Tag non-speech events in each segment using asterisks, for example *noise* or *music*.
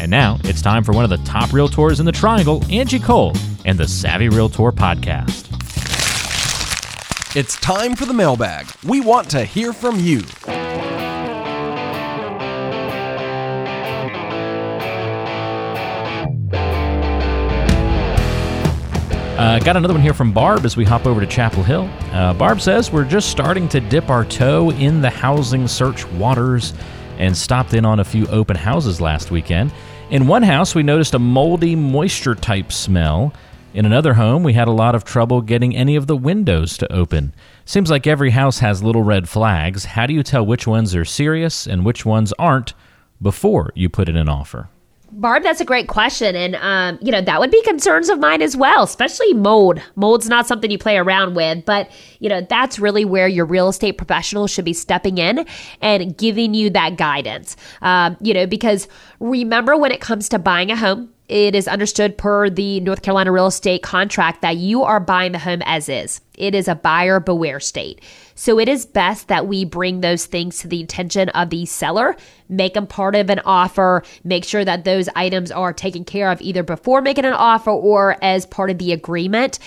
And now it's time for one of the top realtors in the triangle, Angie Cole, and the Savvy Realtor podcast. It's time for the mailbag. We want to hear from you. Uh, got another one here from Barb as we hop over to Chapel Hill. Uh, Barb says, We're just starting to dip our toe in the housing search waters and stopped in on a few open houses last weekend. In one house, we noticed a moldy moisture type smell. In another home, we had a lot of trouble getting any of the windows to open. Seems like every house has little red flags. How do you tell which ones are serious and which ones aren't before you put in an offer? Barb, that's a great question. And, um, you know, that would be concerns of mine as well, especially mold. Mold's not something you play around with, but, you know, that's really where your real estate professional should be stepping in and giving you that guidance. Um, you know, because remember when it comes to buying a home, it is understood per the North Carolina real estate contract that you are buying the home as is. It is a buyer beware state. So it is best that we bring those things to the attention of the seller, make them part of an offer, make sure that those items are taken care of either before making an offer or as part of the agreement.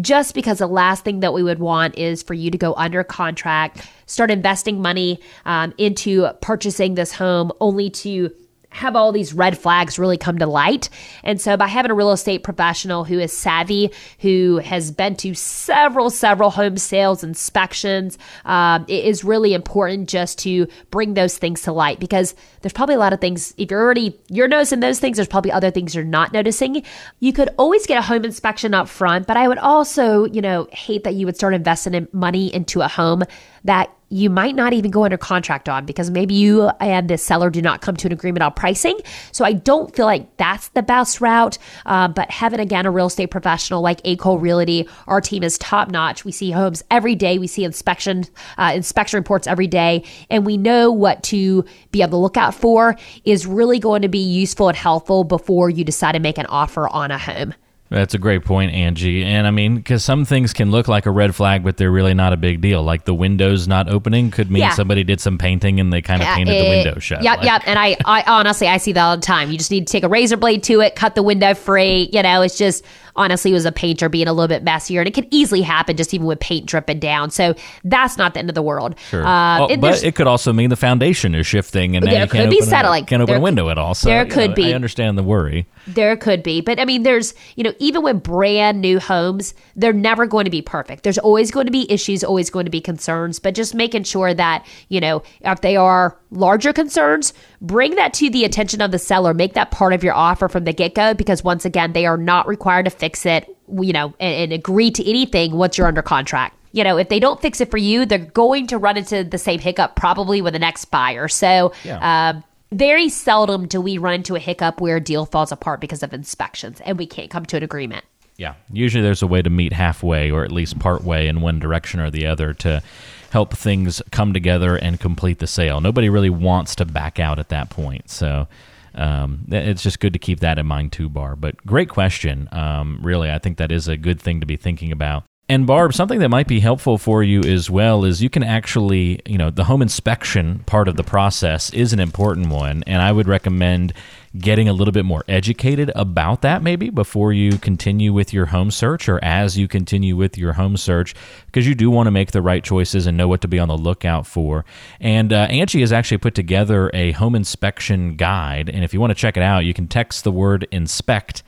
Just because the last thing that we would want is for you to go under contract, start investing money um, into purchasing this home only to have all these red flags really come to light. And so by having a real estate professional who is savvy, who has been to several, several home sales inspections, um, it is really important just to bring those things to light because there's probably a lot of things. If you're already you're noticing those things, there's probably other things you're not noticing. You could always get a home inspection up front, but I would also, you know, hate that you would start investing in money into a home that you might not even go under contract on because maybe you and the seller do not come to an agreement on pricing. So I don't feel like that's the best route. Uh, but having again a real estate professional like A. Cole Realty, our team is top notch. We see homes every day. We see inspection uh, inspection reports every day, and we know what to be on the look out for is really going to be useful and helpful before you decide to make an offer on a home. That's a great point, Angie. And I mean, because some things can look like a red flag, but they're really not a big deal. Like the windows not opening could mean Yeah. somebody did some painting and they kind of painted the Eh, window shut. Yep, Like, yep. And I, I honestly, I see that all the time. You just need to take a razor blade to it, cut the window free. You know, it's just honestly, it was a painter being a little bit messier, and it can easily happen just even with paint dripping down. So that's not the end of the world. Sure. Uh, Oh, and but it could also mean the foundation is shifting and now you can't could be open, settling. A, can't open There a window at all. So there could know, be. I understand the worry. There could be, but I mean, there's, you know, even with brand new homes, they're never going to be perfect. There's always going to be issues, always going to be concerns, but just making sure that, you know, if they are larger concerns, bring that to the attention of the seller. Make that part of your offer from the get go, because once again, they are not required to fix it, you know, and, and agree to anything once you're under contract. You know, if they don't fix it for you, they're going to run into the same hiccup probably with the next buyer. So, Yeah. um, very seldom do we run into a hiccup where a deal falls apart because of inspections and we can't come to an agreement. Yeah. Usually there's a way to meet halfway or at least part way in one direction or the other to help things come together and complete the sale. Nobody really wants to back out at that point. So um, it's just good to keep that in mind too, Barb. But great question. Um, really, I think that is a good thing to be thinking about. And Barb, something that might be helpful for you as well is you can actually, you know, the home inspection part of the process is an important one. And I would recommend getting a little bit more educated about that maybe before you continue with your home search or as you continue with your home search because you do want to make the right choices and know what to be on the lookout for. And uh, Angie has actually put together a home inspection guide. And if you want to check it out, you can text the word inspect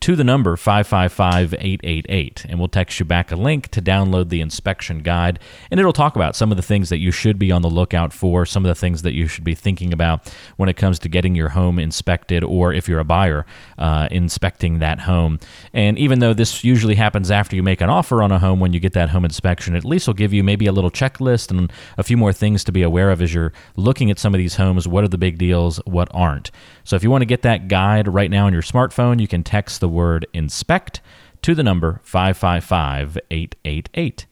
to the number 555-888 and we'll text you back a link to download the inspection guide. And it'll talk about some of the things that you should be on the lookout for some of the things that you should be thinking about when it comes to getting your home inspected or if you're a buyer uh, inspecting that home. And even though this usually happens after you make an offer on a home when you get that home inspection at least will give you maybe a little checklist and a few more things to be aware of as you're looking at some of these homes. What are the big deals? What aren't? So if you want to get that guide right now on your smartphone you can text the word inspect to the number 555 888.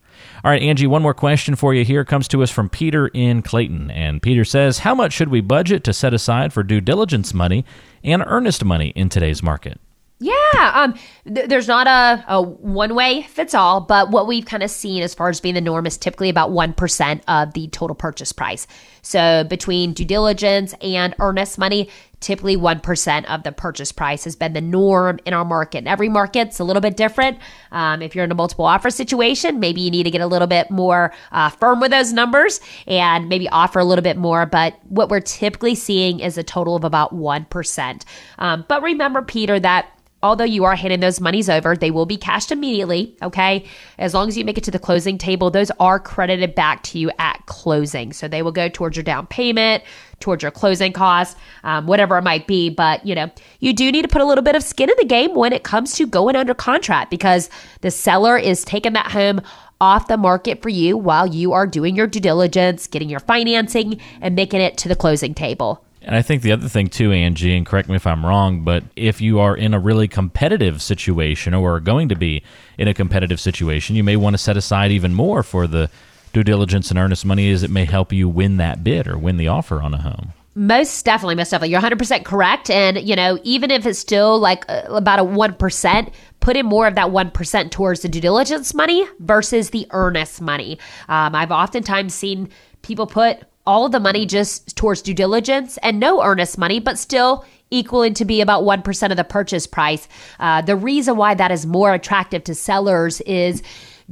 All right, Angie, one more question for you here comes to us from Peter in Clayton. And Peter says, How much should we budget to set aside for due diligence money and earnest money in today's market? Yeah, um, th- there's not a, a one way fits all, but what we've kind of seen as far as being the norm is typically about 1% of the total purchase price. So between due diligence and earnest money, typically 1% of the purchase price has been the norm in our market. And every market's a little bit different. Um, if you're in a multiple offer situation, maybe you need to get a little bit more uh, firm with those numbers and maybe offer a little bit more. But what we're typically seeing is a total of about 1%. Um, but remember, Peter, that although you are handing those monies over, they will be cashed immediately. Okay. As long as you make it to the closing table, those are credited back to you at closing. So they will go towards your down payment, towards your closing costs, um, whatever it might be. But, you know, you do need to put a little bit of skin in the game when it comes to going under contract because the seller is taking that home off the market for you while you are doing your due diligence, getting your financing, and making it to the closing table. And I think the other thing too, Angie, and correct me if I'm wrong, but if you are in a really competitive situation or are going to be in a competitive situation, you may want to set aside even more for the due diligence and earnest money as it may help you win that bid or win the offer on a home. Most definitely, most definitely. You're 100% correct. And, you know, even if it's still like uh, about a 1%, put in more of that 1% towards the due diligence money versus the earnest money. Um, I've oftentimes seen people put all of the money just towards due diligence and no earnest money, but still equaling to be about 1% of the purchase price. Uh, the reason why that is more attractive to sellers is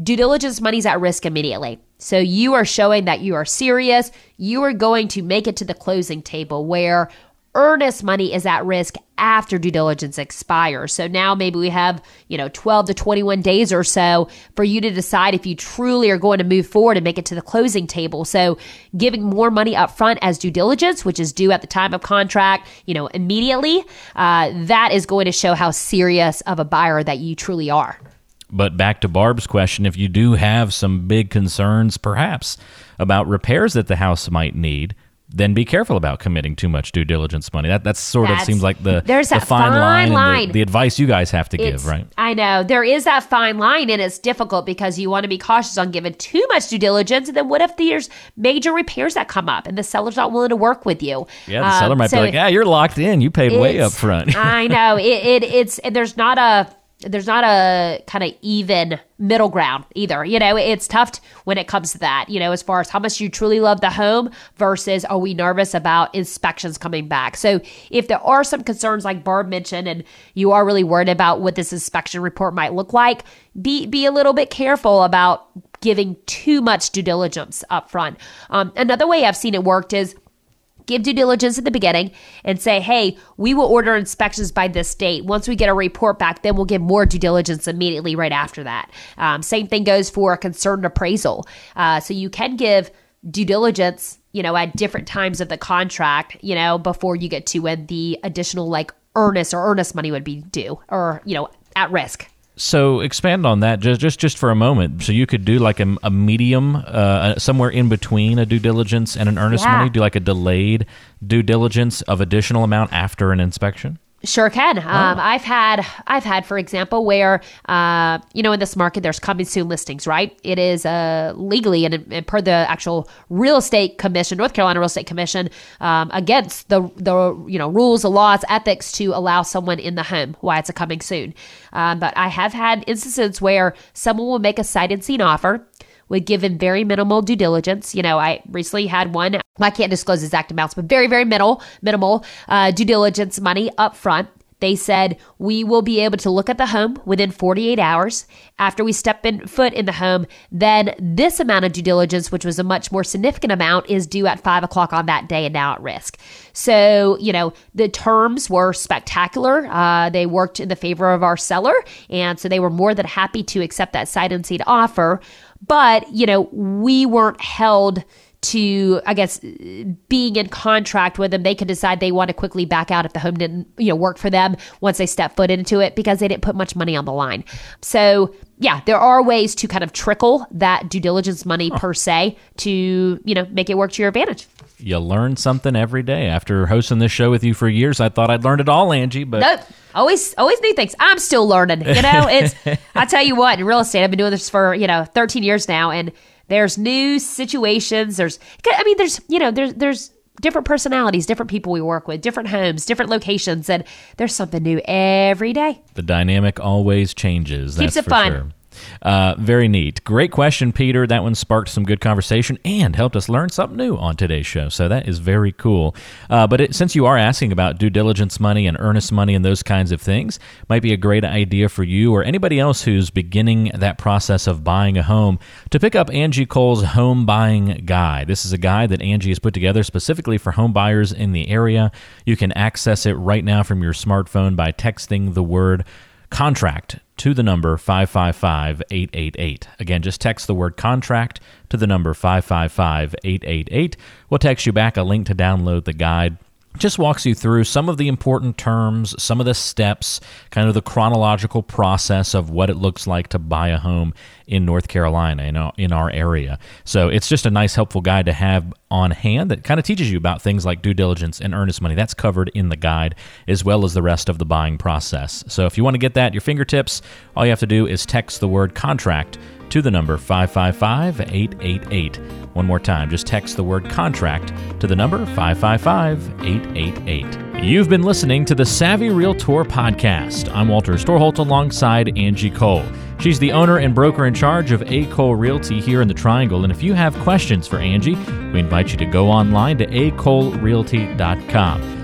due diligence money's at risk immediately. So you are showing that you are serious. You are going to make it to the closing table where earnest money is at risk after due diligence expires. So now maybe we have, you know, 12 to 21 days or so for you to decide if you truly are going to move forward and make it to the closing table. So giving more money up front as due diligence, which is due at the time of contract, you know, immediately, uh, that is going to show how serious of a buyer that you truly are. But back to Barb's question, if you do have some big concerns, perhaps, about repairs that the house might need, then be careful about committing too much due diligence money. That that's sort That's- of seems like the there's the that fine, line, and the- The, advice you guys have to It's- give, right? I know. There is that fine line, and it's difficult because you want to be cautious on giving too much due diligence. And then what if there's major repairs that come up and the seller's not willing to work with you? Yeah, the Um, seller might so be like, "Yeah, you're locked in. You paid way up front." *laughs* I know. It, it it's and there's not a there's not a kind of even middle ground either. You know, it's tough t- when it comes to that, you know, as far as how much you truly love the home versus are we nervous about inspections coming back. So if there are some concerns like Barb mentioned and you are really worried about what this inspection report might look like, be be a little bit careful about giving too much due diligence up front. Um, another way I've seen it worked is give due diligence at the beginning and say, hey, we will order inspections by this date. Once we get a report back, then we'll give more due diligence immediately right after that. Um, same thing goes for a concerned appraisal. Uh, so you can give due diligence, you know, at different times of the contract, you know, before you get to when the additional like earnest or earnest money would be due or, you know, at risk. So expand on that just just just for a moment. So you could do like a, a medium, uh, somewhere in between a due diligence and an earnest Yeah. money. Do like a delayed due diligence of additional amount after an inspection. Sure can. Um, I've had, I've had, for example, where uh, you know in this market there's coming soon listings, right? It is uh, legally and, and per the actual real estate commission, North Carolina Real Estate Commission, um, against the the you know rules, the laws, ethics to allow someone in the home Why it's a coming soon. Um, but I have had instances where someone will make a sight and scene offer would give him very minimal due diligence. You know, I recently had one. I can't disclose exact amounts, but very, very minimal, minimal uh, due diligence money up front. They said, We will be able to look at the home within 48 hours. After we step in foot in the home, then this amount of due diligence, which was a much more significant amount, is due at five o'clock on that day and now at risk. So, you know, the terms were spectacular. Uh, they worked in the favor of our seller. And so they were more than happy to accept that sight unseen offer. But, you know, we weren't held to, I guess, being in contract with them, they could decide they want to quickly back out if the home didn't, you know, work for them once they step foot into it because they didn't put much money on the line. So, yeah, there are ways to kind of trickle that due diligence money per se to, you know, make it work to your advantage. You learn something every day. After hosting this show with you for years, I thought I'd learned it all, Angie, but nope. Always, always new things. I'm still learning. You know, it's. *laughs* I tell you what, in real estate, I've been doing this for you know 13 years now, and there's new situations. There's, I mean, there's, you know, there's, there's different personalities, different people we work with, different homes, different locations, and there's something new every day. The dynamic always changes. Keeps it fun. Sure. Uh, very neat. Great question, Peter. That one sparked some good conversation and helped us learn something new on today's show. So that is very cool. Uh, but it, since you are asking about due diligence money and earnest money and those kinds of things, might be a great idea for you or anybody else who's beginning that process of buying a home to pick up Angie Cole's home buying guide. This is a guide that Angie has put together specifically for home buyers in the area. You can access it right now from your smartphone by texting the word contract to the number 555 888. Again, just text the word contract to the number 555 888. We'll text you back a link to download the guide just walks you through some of the important terms, some of the steps, kind of the chronological process of what it looks like to buy a home in North Carolina, in our, in our area. So it's just a nice, helpful guide to have on hand that kind of teaches you about things like due diligence and earnest money. That's covered in the guide, as well as the rest of the buying process. So if you want to get that at your fingertips, all you have to do is text the word contract to the number 555 888. One more time, just text the word contract to the number 555 888. You've been listening to the Savvy Realtor podcast. I'm Walter Storholt alongside Angie Cole. She's the owner and broker in charge of A. Cole Realty here in the Triangle. And if you have questions for Angie, we invite you to go online to acolerealty.com.